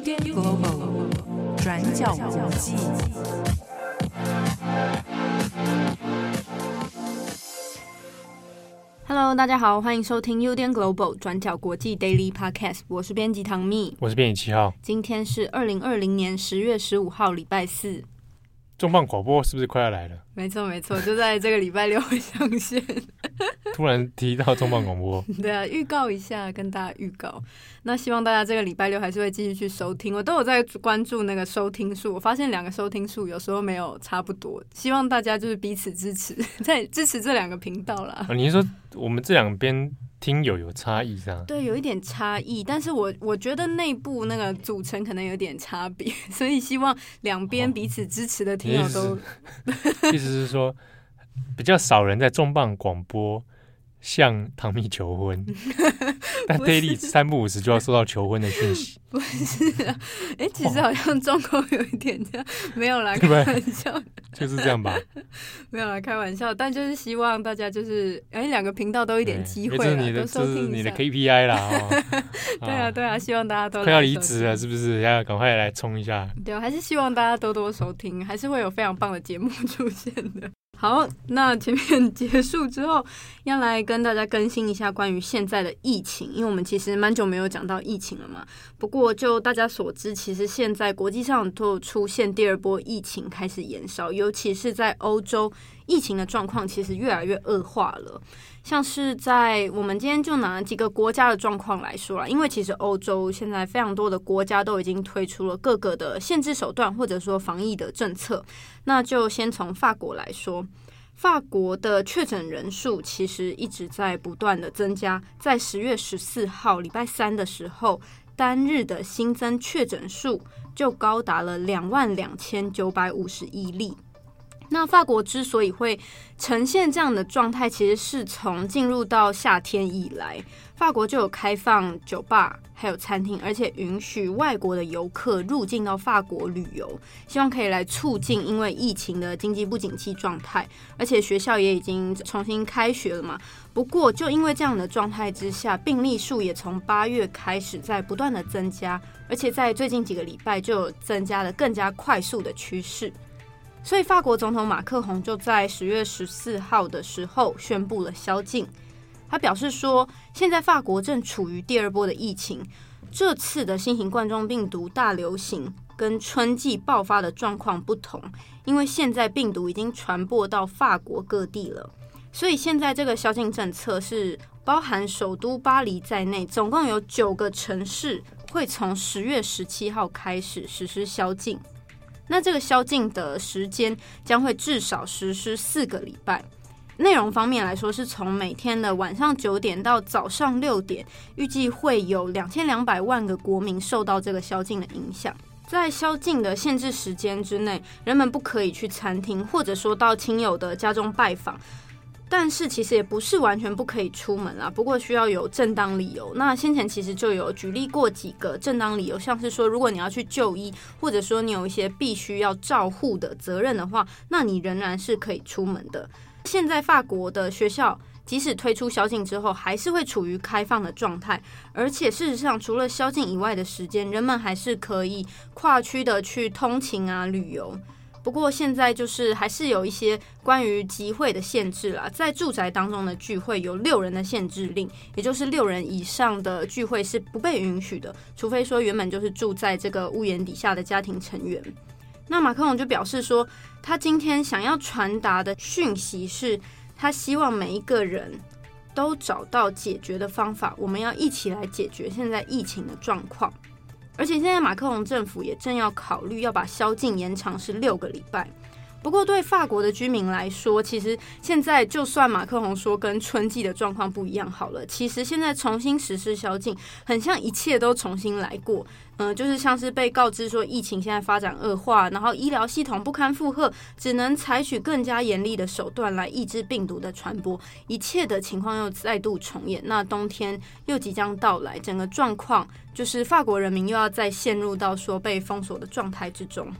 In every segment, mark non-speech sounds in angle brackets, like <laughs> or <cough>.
UDN Global 转角国际。Hello，大家好，欢迎收听 UDN Global 转角国际 Daily Podcast。我是编辑唐蜜，我是编辑七号。今天是二零二零年十月十五号，礼拜四。重磅广播是不是快要来了？没错，没错，就在这个礼拜六会上线。<laughs> 突然提到重磅广播，<laughs> 对啊，预告一下，跟大家预告。那希望大家这个礼拜六还是会继续去收听。我都有在关注那个收听数，我发现两个收听数有时候没有差不多。希望大家就是彼此支持，<laughs> 在支持这两个频道啦。啊，你是说我们这两边？听友有差异是吧？对，有一点差异，但是我我觉得内部那个组成可能有点差别，所以希望两边彼此支持的听友都，意思是说比较少人在重磅广播。向唐蜜求婚，<laughs> 但 daily 三不五时就要收到求婚的讯息。<laughs> 不是啊，哎、<laughs> 欸，其实好像状况有一点这样，没有啦，开玩笑，就是这样吧。没有啦，开玩笑，但就是希望大家就是，哎、欸，两个频道都一点机会，是你的，这是你的 KPI 啦。哦、对啊，对啊，希望大家都快要离职了，是不是？要赶快来冲一下。对，还是希望大家多多收听，还是会有非常棒的节目出现的。好，那前面结束之后，要来跟大家更新一下关于现在的疫情，因为我们其实蛮久没有讲到疫情了嘛。不过就大家所知，其实现在国际上都出现第二波疫情开始延烧，尤其是在欧洲，疫情的状况其实越来越恶化了。像是在我们今天就拿几个国家的状况来说啦，因为其实欧洲现在非常多的国家都已经推出了各个的限制手段，或者说防疫的政策。那就先从法国来说，法国的确诊人数其实一直在不断的增加，在十月十四号礼拜三的时候，单日的新增确诊数就高达了两万两千九百五十一例。那法国之所以会呈现这样的状态，其实是从进入到夏天以来，法国就有开放酒吧，还有餐厅，而且允许外国的游客入境到法国旅游，希望可以来促进因为疫情的经济不景气状态。而且学校也已经重新开学了嘛。不过就因为这样的状态之下，病例数也从八月开始在不断的增加，而且在最近几个礼拜就增加了更加快速的趋势。所以，法国总统马克宏就在十月十四号的时候宣布了宵禁。他表示说，现在法国正处于第二波的疫情，这次的新型冠状病毒大流行跟春季爆发的状况不同，因为现在病毒已经传播到法国各地了。所以，现在这个宵禁政策是包含首都巴黎在内，总共有九个城市会从十月十七号开始实施宵禁。那这个宵禁的时间将会至少实施四个礼拜。内容方面来说，是从每天的晚上九点到早上六点，预计会有两千两百万个国民受到这个宵禁的影响。在宵禁的限制时间之内，人们不可以去餐厅，或者说到亲友的家中拜访。但是其实也不是完全不可以出门啦，不过需要有正当理由。那先前其实就有举例过几个正当理由，像是说，如果你要去就医，或者说你有一些必须要照护的责任的话，那你仍然是可以出门的。现在法国的学校即使推出宵禁之后，还是会处于开放的状态，而且事实上，除了宵禁以外的时间，人们还是可以跨区的去通勤啊、旅游。不过现在就是还是有一些关于集会的限制啦，在住宅当中的聚会有六人的限制令，也就是六人以上的聚会是不被允许的，除非说原本就是住在这个屋檐底下的家庭成员。那马克龙就表示说，他今天想要传达的讯息是，他希望每一个人都找到解决的方法，我们要一起来解决现在疫情的状况。而且现在马克龙政府也正要考虑要把宵禁延长是六个礼拜。不过对法国的居民来说，其实现在就算马克宏说跟春季的状况不一样好了，其实现在重新实施宵禁，很像一切都重新来过。嗯、就是像是被告知说疫情现在发展恶化，然后医疗系统不堪负荷，只能采取更加严厉的手段来抑制病毒的传播，一切的情况又再度重演。那冬天又即将到来，整个状况就是法国人民又要再陷入到说被封锁的状态之中。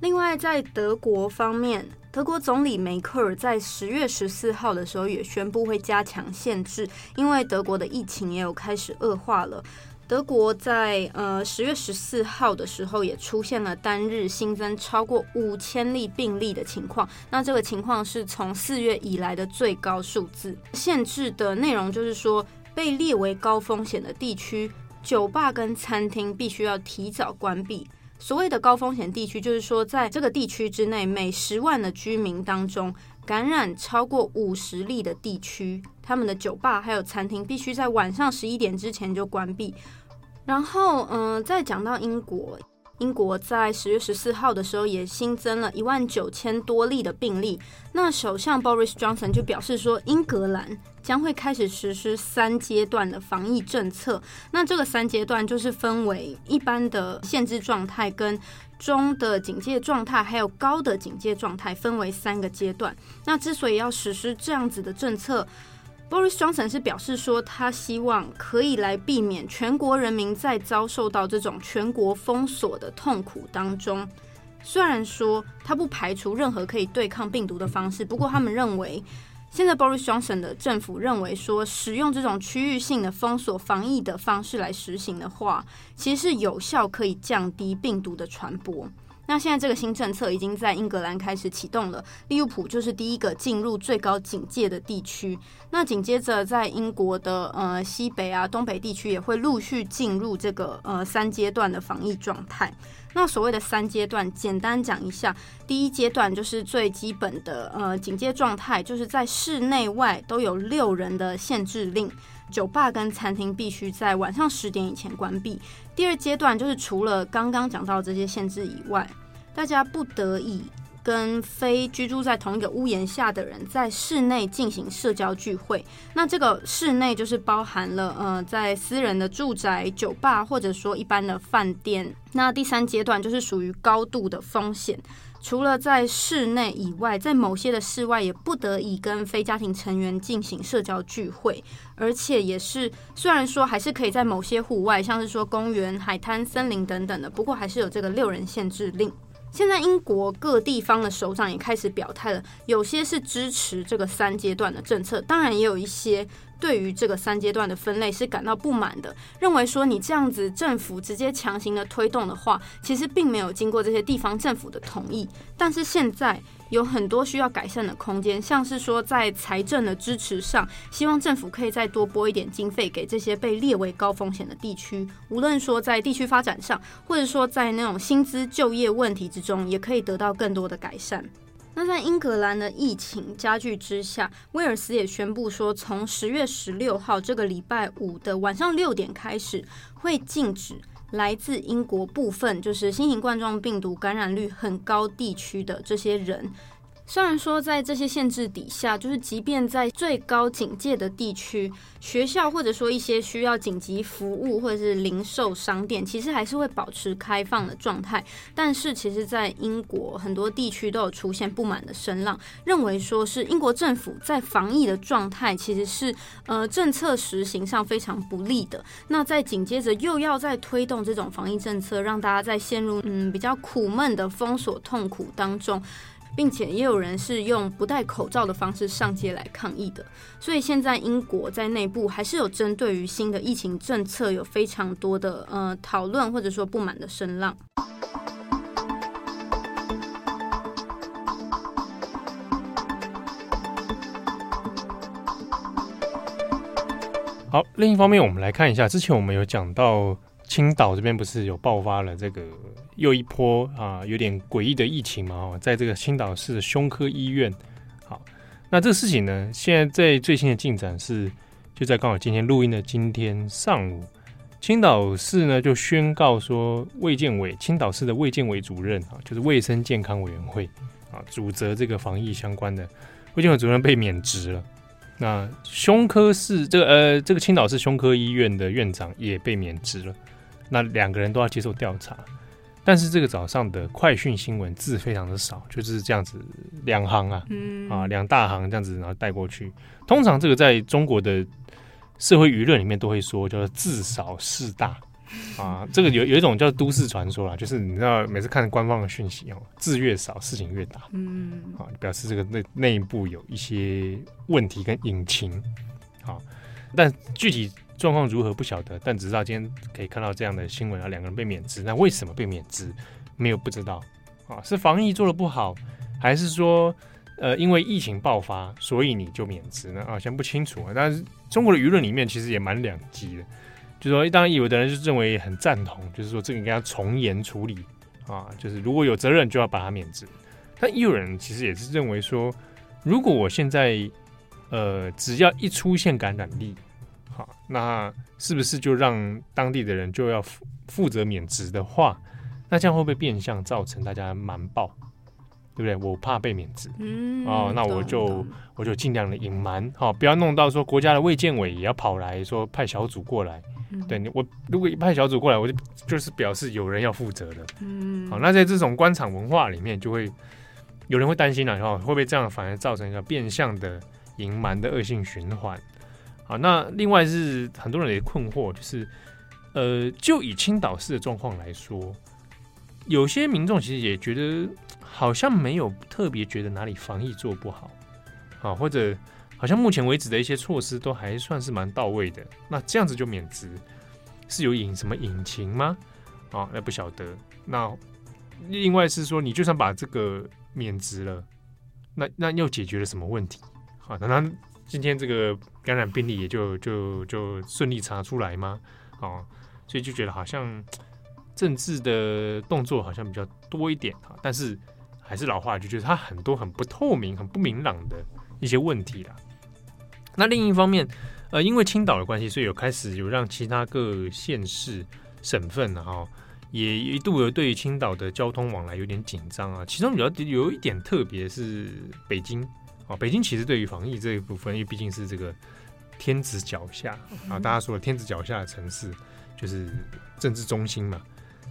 另外，在德国方面，德国总理梅克尔在十月十四号的时候也宣布会加强限制，因为德国的疫情也有开始恶化了。德国在呃十月十四号的时候也出现了单日新增超过五千例病例的情况，那这个情况是从四月以来的最高数字。限制的内容就是说，被列为高风险的地区，酒吧跟餐厅必须要提早关闭。所谓的高风险地区，就是说在这个地区之内，每十万的居民当中，感染超过五十例的地区，他们的酒吧还有餐厅必须在晚上十一点之前就关闭。然后，嗯、再讲到英国，英国在十月十四号的时候也新增了一万九千多例的病例。那首相 Boris Johnson 就表示说，英格兰将会开始实施三阶段的防疫政策。那这个三阶段就是分为一般的限制状态、跟中的警戒状态，还有高的警戒状态，分为三个阶段。那之所以要实施这样子的政策，Boris Johnson 是表示说，他希望可以来避免全国人民在遭受到这种全国封锁的痛苦当中。虽然说他不排除任何可以对抗病毒的方式，不过他们认为，现在 Boris Johnson 的政府认为说，使用这种区域性的封锁防疫的方式来实行的话，其实是有效可以降低病毒的传播。那现在这个新政策已经在英格兰开始启动了，利物浦就是第一个进入最高警戒的地区。那紧接着在英国的呃西北啊、东北地区也会陆续进入这个呃三阶段的防疫状态。那所谓的三阶段，简单讲一下，第一阶段就是最基本的呃警戒状态，就是在室内外都有六人的限制令，酒吧跟餐厅必须在晚上十点以前关闭。第二阶段就是除了刚刚讲到这些限制以外，大家不得已跟非居住在同一个屋檐下的人在室内进行社交聚会。那这个室内就是包含了呃，在私人的住宅、酒吧或者说一般的饭店。那第三阶段就是属于高度的风险，除了在室内以外，在某些的室外也不得已跟非家庭成员进行社交聚会，而且也是虽然说还是可以在某些户外，像是说公园、海滩、森林等等的，不过还是有这个六人限制令。现在英国各地方的首长也开始表态了，有些是支持这个三阶段的政策，当然也有一些对于这个三阶段的分类是感到不满的，认为说你这样子政府直接强行的推动的话，其实并没有经过这些地方政府的同意。但是现在有很多需要改善的空间，像是说在财政的支持上，希望政府可以再多拨一点经费给这些被列为高风险的地区，无论说在地区发展上，或者说在那种薪资就业问题之中，也可以得到更多的改善。那在英格兰的疫情加剧之下，威尔斯也宣布说，从十月十六号这个礼拜五的晚上六点开始，会禁止来自英国部分就是新型冠状病毒感染率很高地区的这些人。虽然说在这些限制底下，就是即便在最高警戒的地区，学校或者说一些需要紧急服务或者是零售商店，其实还是会保持开放的状态。但是，其实，在英国很多地区都有出现不满的声浪，认为说是英国政府在防疫的状态其实是呃政策实行上非常不利的。那在紧接着又要再推动这种防疫政策，让大家在陷入嗯比较苦闷的封锁痛苦当中。并且也有人是用不戴口罩的方式上街来抗议的，所以现在英国在内部还是有针对于新的疫情政策有非常多的呃讨论或者说不满的声浪。好，另一方面我们来看一下，之前我们有讲到。青岛这边不是有爆发了这个又一波啊，有点诡异的疫情嘛？哦，在这个青岛市的胸科医院。好，那这个事情呢，现在在最新的进展是，就在刚好今天录音的今天上午，青岛市呢就宣告说，卫健委青岛市的卫健委主任啊，就是卫生健康委员会啊，主责这个防疫相关的卫健委主任被免职了。那胸科市这个呃，这个青岛市胸科医院的院长也被免职了。那两个人都要接受调查，但是这个早上的快讯新闻字非常的少，就是这样子两行啊，嗯、啊两大行这样子，然后带过去。通常这个在中国的社会舆论里面都会说叫做字少事大啊，这个有有一种叫都市传说啦，就是你知道每次看官方的讯息哦，字越少事情越大，嗯啊，表示这个内内部有一些问题跟隐情啊，但具体。状况如何不晓得，但只知道今天可以看到这样的新闻啊，两个人被免职，那为什么被免职？没有不知道啊，是防疫做的不好，还是说呃因为疫情爆发，所以你就免职呢？啊，先不清楚啊。但是中国的舆论里面其实也蛮两极的，就说当然有的人就认为很赞同，就是说这个应该要从严处理啊，就是如果有责任就要把他免职。但也有人其实也是认为说，如果我现在呃只要一出现感染力。好，那是不是就让当地的人就要负负责免职的话，那这样会不会变相造成大家瞒报，对不对？我怕被免职，嗯，哦，那我就我就尽量的隐瞒，好，不要弄到说国家的卫健委也要跑来说派小组过来，嗯、对你我如果一派小组过来，我就就是表示有人要负责的，嗯，好，那在这种官场文化里面，就会有人会担心了，哈，会不会这样反而造成一个变相的隐瞒的恶性循环？啊，那另外是很多人也困惑，就是，呃，就以青岛市的状况来说，有些民众其实也觉得好像没有特别觉得哪里防疫做不好，啊，或者好像目前为止的一些措施都还算是蛮到位的，那这样子就免职是有隐什么隐情吗？啊，那不晓得。那另外是说，你就算把这个免职了，那那又解决了什么问题？好，那他。今天这个感染病例也就就就顺利查出来吗？哦，所以就觉得好像政治的动作好像比较多一点哈，但是还是老话，就觉得它很多很不透明、很不明朗的一些问题啦。那另一方面，呃，因为青岛的关系，所以有开始有让其他各县市、省份哈，也一度有对于青岛的交通往来有点紧张啊。其中比较有一点特别是北京。哦，北京其实对于防疫这一部分，因为毕竟是这个天子脚下啊，大家说的天子脚下的城市就是政治中心嘛，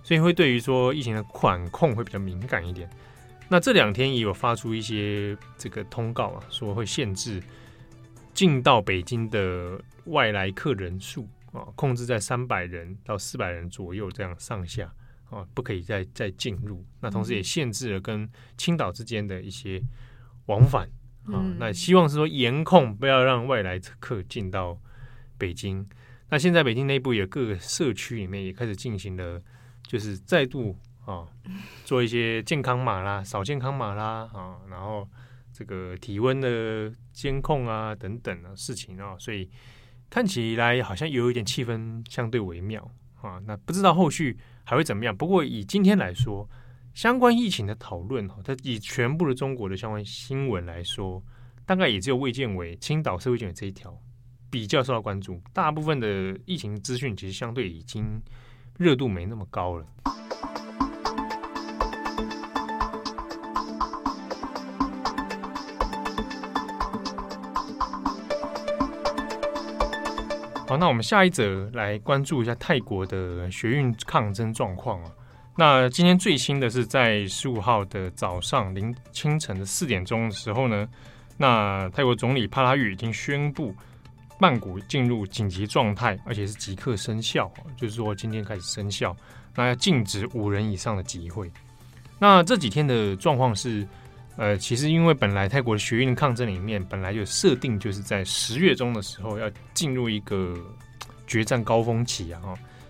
所以会对于说疫情的管控会比较敏感一点。那这两天也有发出一些这个通告啊，说会限制进到北京的外来客人数啊，控制在三百人到四百人左右这样上下啊，不可以再再进入。那同时也限制了跟青岛之间的一些往返。啊、哦，那希望是说严控，不要让外来客进到北京。那现在北京内部有各个社区里面也开始进行了，就是再度啊、哦、做一些健康码啦、扫健康码啦啊、哦，然后这个体温的监控啊等等的事情啊、哦，所以看起来好像有一点气氛相对微妙啊、哦。那不知道后续还会怎么样？不过以今天来说。相关疫情的讨论哈，它以全部的中国的相关新闻来说，大概也只有卫健委、青岛市卫健委这一条比较受到关注。大部分的疫情资讯其实相对已经热度没那么高了。好，那我们下一则来关注一下泰国的学运抗争状况啊。那今天最新的是在十五号的早上凌清晨的四点钟的时候呢，那泰国总理帕拉育已经宣布曼谷进入紧急状态，而且是即刻生效，就是说今天开始生效，那要禁止五人以上的集会。那这几天的状况是，呃，其实因为本来泰国的学运抗争里面本来就设定就是在十月中的时候要进入一个决战高峰期啊，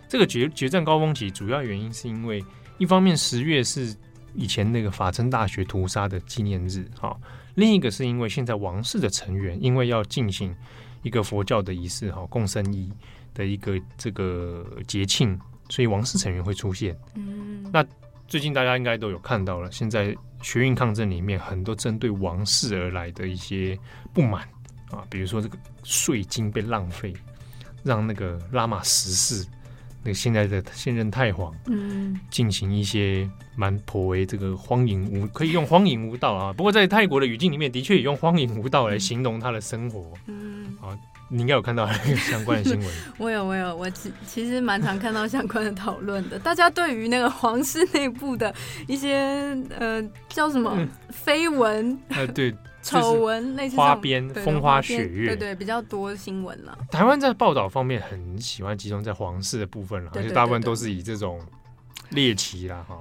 这个决决战高峰期主要原因是因为。一方面，十月是以前那个法政大学屠杀的纪念日，哈；另一个是因为现在王室的成员因为要进行一个佛教的仪式，哈，共生衣的一个这个节庆，所以王室成员会出现。嗯，那最近大家应该都有看到了，现在学运抗争里面很多针对王室而来的一些不满啊，比如说这个税金被浪费，让那个拉玛十世。那现在的现任太皇，嗯，进行一些蛮颇为这个荒淫无，可以用荒淫无道啊。不过在泰国的语境里面，的确也用荒淫无道来形容他的生活。嗯，啊，你应该有看到那个相关的新闻。<laughs> 我有，我有，我其其实蛮常看到相关的讨论的。大家对于那个皇室内部的一些呃叫什么绯闻？呃，对。丑闻类似花边风花雪月，对对，比较多新闻了。台湾在报道方面很喜欢集中在皇室的部分了，而且大部分都是以这种猎奇啦哈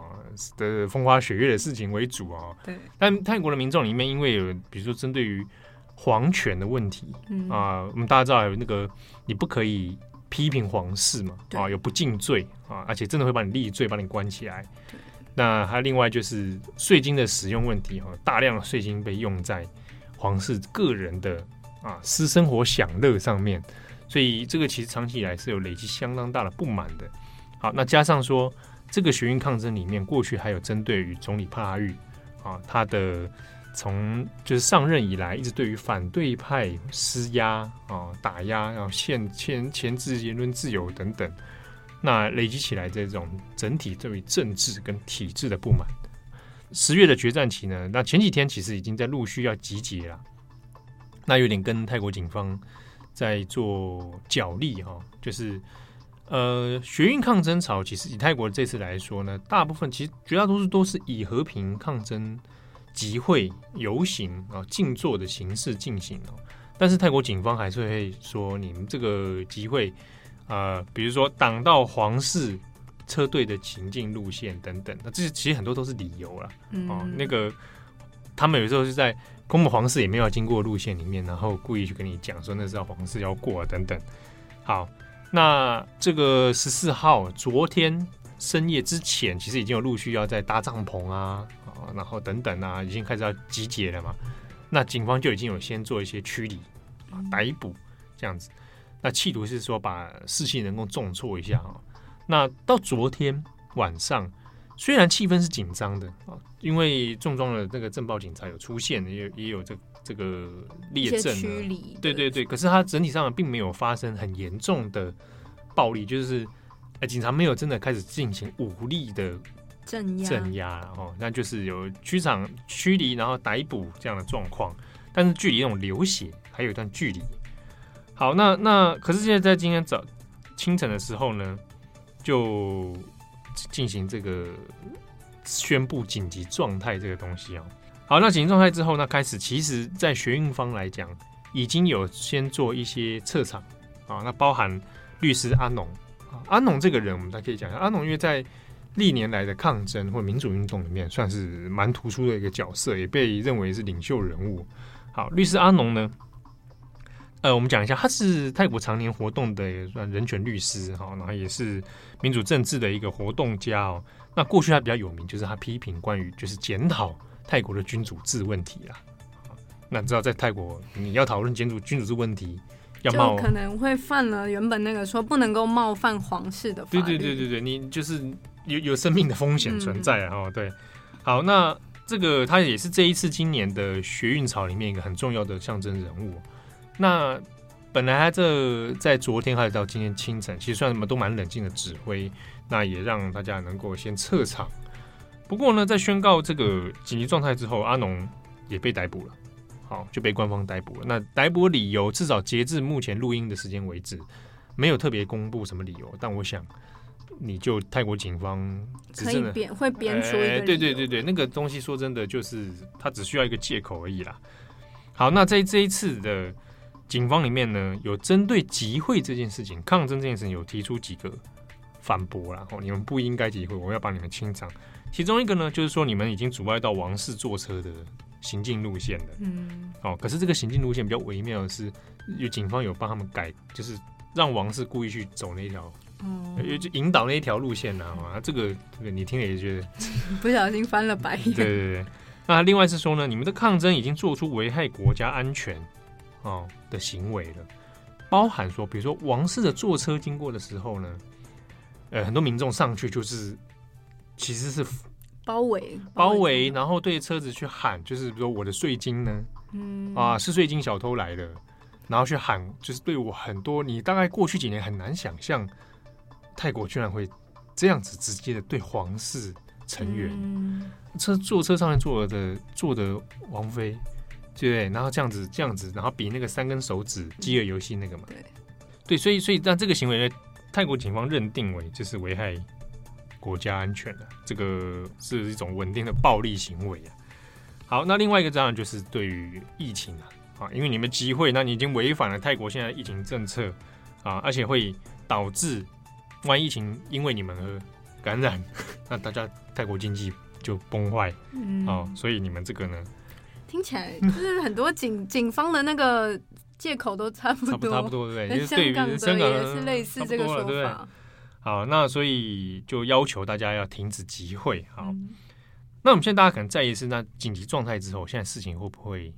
的风花雪月的事情为主啊。对，但泰国的民众里面，因为有比如说针对于皇权的问题啊，我们大家知道有那个你不可以批评皇室嘛，啊，有不敬罪啊，而且真的会把你立罪，把你关起来。那还有另外就是税金的使用问题哈，大量的税金被用在皇室个人的啊私生活享乐上面，所以这个其实长期以来是有累积相当大的不满的。好，那加上说这个学运抗争里面，过去还有针对于总理帕拉育啊，他的。从就是上任以来，一直对于反对派施压啊、打压，然后限牵牵制言论自由等等，那累积起来这种整体对于政治跟体制的不满。十月的决战期呢，那前几天其实已经在陆续要集结了，那有点跟泰国警方在做角力哈，就是呃学运抗争潮，其实以泰国这次来说呢，大部分其实绝大多数都是以和平抗争。集会、游行啊、静坐的形式进行哦，但是泰国警方还是会说，你们这个集会、呃，比如说挡到皇室车队的行进路线等等，那这些其实很多都是理由了哦。那个他们有时候是在公布皇室也没有经过路线里面，然后故意去跟你讲说那是要皇室要过等等。好，那这个十四号昨天深夜之前，其实已经有陆续要在搭帐篷啊。然后等等啊，已经开始要集结了嘛。那警方就已经有先做一些驱离啊、逮捕这样子。那企图是说把士气能够重挫一下啊。那到昨天晚上，虽然气氛是紧张的啊，因为重装的那个镇暴警察有出现，也也有这这个列阵驱离。对对对，可是它整体上并没有发生很严重的暴力，就是呃，警察没有真的开始进行武力的。镇压，镇压哦，那就是有驱场驱离，然后逮捕这样的状况，但是距离那种流血还有一段距离。好，那那可是现在在今天早清晨的时候呢，就进行这个宣布紧急状态这个东西哦。好，那紧急状态之后，那开始其实，在学运方来讲，已经有先做一些彻查啊，那包含律师阿农啊，阿农这个人，我们大家可以讲一下，阿农因为在。历年来的抗争或民主运动里面，算是蛮突出的一个角色，也被认为是领袖人物。好，律师阿农呢，呃，我们讲一下，他是泰国常年活动的也算人权律师，哈，然后也是民主政治的一个活动家哦。那过去他比较有名，就是他批评关于就是检讨泰国的君主制问题啦。那你知道在泰国，你要讨论检讨君主制问题，要冒就可能会犯了原本那个说不能够冒犯皇室的法律。对对对对对，你就是。有有生命的风险存在啊！哦，对，好，那这个他也是这一次今年的学运潮里面一个很重要的象征人物。那本来他这在昨天还有到今天清晨，其实算什么都蛮冷静的指挥，那也让大家能够先撤场。不过呢，在宣告这个紧急状态之后，阿农也被逮捕了，好，就被官方逮捕了。那逮捕理由至少截至目前录音的时间为止，没有特别公布什么理由，但我想。你就泰国警方可以编会编出一个、对对对对，那个东西说真的就是他只需要一个借口而已啦。好，那在这一次的警方里面呢，有针对集会这件事情、抗争这件事情有提出几个反驳啦。哦，你们不应该集会，我要把你们清场。其中一个呢，就是说你们已经阻碍到王室坐车的行进路线了。嗯，哦，可是这个行进路线比较微妙的是，有警方有帮他们改，就是让王室故意去走那条。嗯，就引导那一条路线呢、啊？啊，这个这个你听了也觉得 <laughs> 不小心翻了白眼。对对对，那另外是说呢，你们的抗争已经做出危害国家安全哦的行为了，包含说，比如说王室的坐车经过的时候呢，呃，很多民众上去就是其实是包围包围，然后对车子去喊，就是比如说我的税金呢，嗯。啊，是税金小偷来的，然后去喊，就是对我很多，你大概过去几年很难想象。泰国居然会这样子直接的对皇室成员，嗯、车坐车上面坐的坐的王妃，对？然后这样子这样子，然后比那个三根手指饥饿游戏那个嘛，对对，所以所以那这个行为呢，泰国警方认定为就是危害国家安全的，这个是一种稳定的暴力行为啊。好，那另外一个当然就是对于疫情啊，啊，因为你们集会，那你已经违反了泰国现在疫情政策啊，而且会导致。万一疫情因为你们而感染，<laughs> 那大家泰国经济就崩坏，嗯，哦，所以你们这个呢，听起来就是很多警警方的那个借口都差不多，差不多对？<laughs> 香港的也是类似这个说法，对对好，那所以就要求大家要停止集会。好，嗯、那我们现在大家可能在意的是，那紧急状态之后，现在事情会不会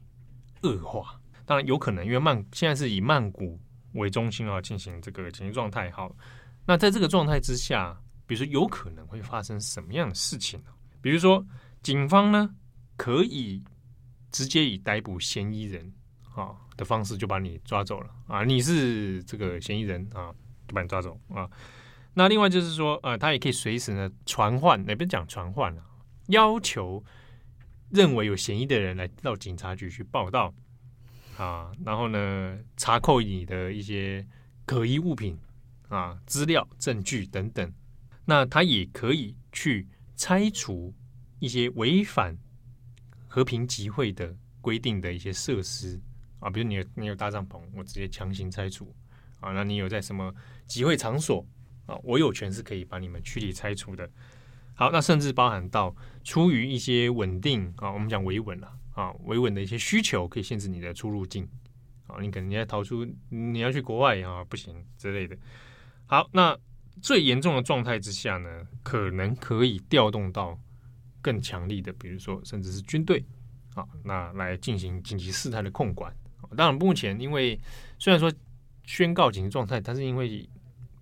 恶化？当然有可能，因为曼现在是以曼谷为中心啊，进行这个紧急状态。好，那在这个状态之下，比如说有可能会发生什么样的事情呢？比如说，警方呢可以直接以逮捕嫌疑人啊的方式就把你抓走了啊，你是这个嫌疑人啊，就把你抓走啊。那另外就是说，呃，他也可以随时呢传唤，那边讲传唤啊，要求认为有嫌疑的人来到警察局去报到啊，然后呢查扣你的一些可疑物品啊、资料、证据等等。那他也可以去拆除一些违反和平集会的规定的一些设施啊，比如你有你有搭帐篷，我直接强行拆除啊。那你有在什么集会场所？啊，我有权是可以把你们驱离拆除的。好，那甚至包含到出于一些稳定啊，我们讲维稳了啊，维稳的一些需求，可以限制你的出入境啊。你可能要逃出，你要去国外啊，不行之类的。好，那最严重的状态之下呢，可能可以调动到更强力的，比如说甚至是军队啊，那来进行紧急事态的控管。当然，目前因为虽然说宣告紧急状态，但是因为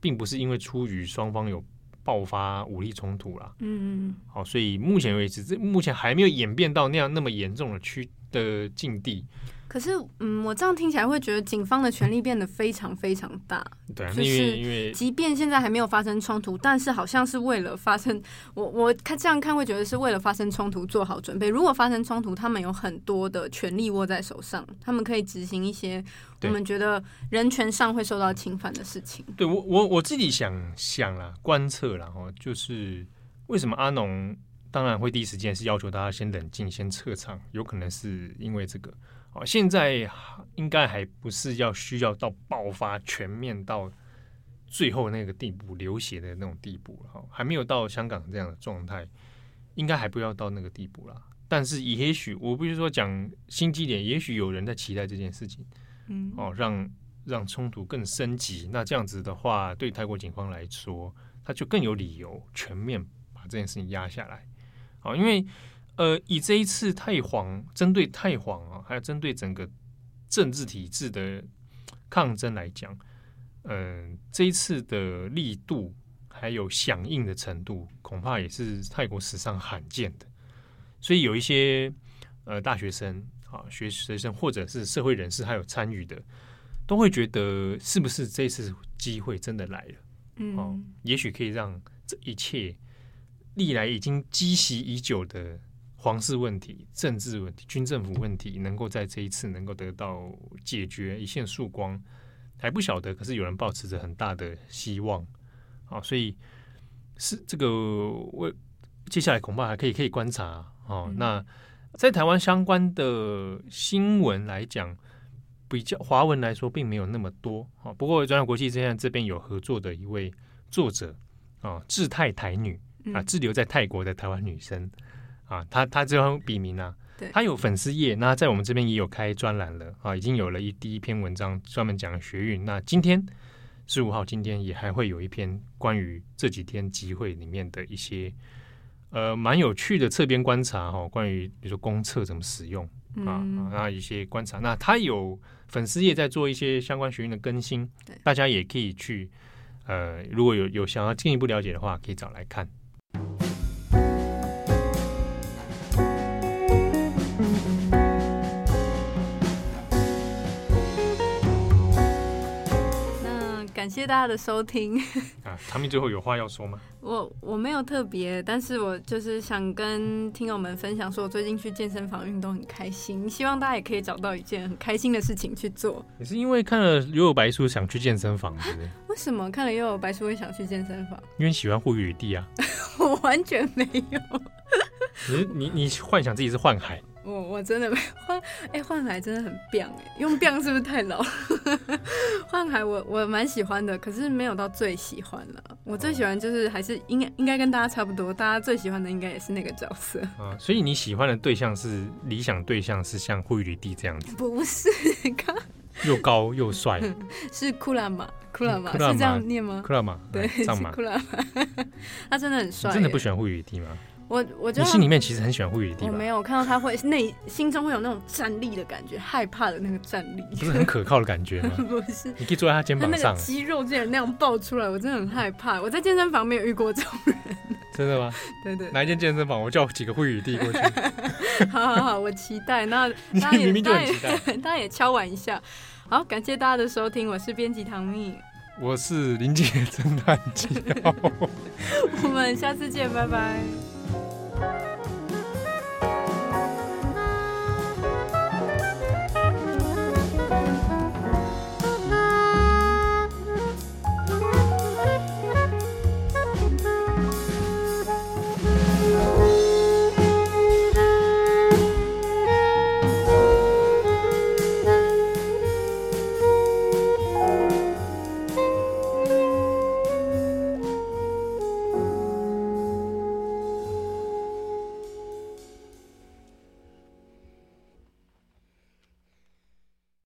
并不是因为出于双方有爆发武力冲突啦，嗯嗯，好，所以目前为止，这目前还没有演变到那样那么严重的区的境地。可是，嗯，我这样听起来会觉得警方的权力变得非常非常大。对，因为因为即便现在还没有发生冲突，但是好像是为了发生，我我看这样看会觉得是为了发生冲突做好准备。如果发生冲突，他们有很多的权力握在手上，他们可以执行一些我们觉得人权上会受到侵犯的事情。对，我我我自己想想啦，观测啦，哦，就是为什么阿农当然会第一时间是要求大家先冷静，先撤场，有可能是因为这个。哦，现在应该还不是要需要到爆发全面到最后那个地步流血的那种地步了哈，还没有到香港这样的状态，应该还不要到那个地步啦。但是也许我不是说讲心机点，也许有人在期待这件事情，嗯，哦，让让冲突更升级。那这样子的话，对泰国警方来说，他就更有理由全面把这件事情压下来。好，因为。呃，以这一次泰皇针对泰皇啊，还有针对整个政治体制的抗争来讲，嗯、呃，这一次的力度还有响应的程度，恐怕也是泰国史上罕见的。所以有一些呃大学生啊、学学生或者是社会人士还有参与的，都会觉得是不是这次机会真的来了？嗯、哦，也许可以让这一切历来已经积习已久的。皇室问题、政治问题、军政府问题，能够在这一次能够得到解决，一线曙光还不晓得。可是有人抱持着很大的希望，啊，所以是这个我接下来恐怕还可以可以观察哦。嗯、那在台湾相关的新闻来讲，比较华文来说并没有那么多。啊，不过转角国际这边这边有合作的一位作者啊，志泰台女啊，滞留在泰国的台湾女生。啊，她她这张笔名啊，对他有粉丝页，那在我们这边也有开专栏了啊，已经有了一第一篇文章专门讲学运。那今天十五号，今天也还会有一篇关于这几天集会里面的一些呃蛮有趣的侧边观察哈、哦，关于比如说公厕怎么使用啊，那、嗯、一些观察。那她有粉丝页在做一些相关学运的更新，对大家也可以去呃，如果有有想要进一步了解的话，可以找来看。谢谢大家的收听 <laughs> 啊！他们最后有话要说吗？我我没有特别，但是我就是想跟听友们分享，说我最近去健身房运动很开心，希望大家也可以找到一件很开心的事情去做。你是因为看了《幽游白书》想去健身房是不是？<laughs> 为什么看了《幽游白书》会想去健身房？因为喜欢护宇地啊！<laughs> 我完全没有。你你你幻想自己是幻海？我我真的没换哎，幻海真的很棒哎，用棒是不是太老？<laughs> 幻海我我蛮喜欢的，可是没有到最喜欢了。我最喜欢就是还是应该应该跟大家差不多，大家最喜欢的应该也是那个角色啊。所以你喜欢的对象是理想对象是像惠履地这样子？不是，刚 <laughs> 又高又帅，<laughs> 是库拉玛，库拉玛是这样念吗？库拉玛，对，是库拉玛，他真的很帅。真的不喜欢户宇迪吗？我我觉得你心里面其实很喜欢户宇迪，我没有看到他会内心中会有那种站立的感觉，害怕的那个站立，不是很可靠的感觉吗？<laughs> 不是，你可以坐在他肩膀上，肌肉竟然那样爆出来，我真的很害怕。我在健身房没有遇过这种人，真的吗？对对，哪一间健身房？我叫几个户宇弟过去。<laughs> 好好好，我期待。那 <laughs> 你明明就很期待，大家也敲碗一下。好，感谢大家的收听，我是编辑唐蜜，我是林姐侦探纪要，我们下次见，拜拜。 요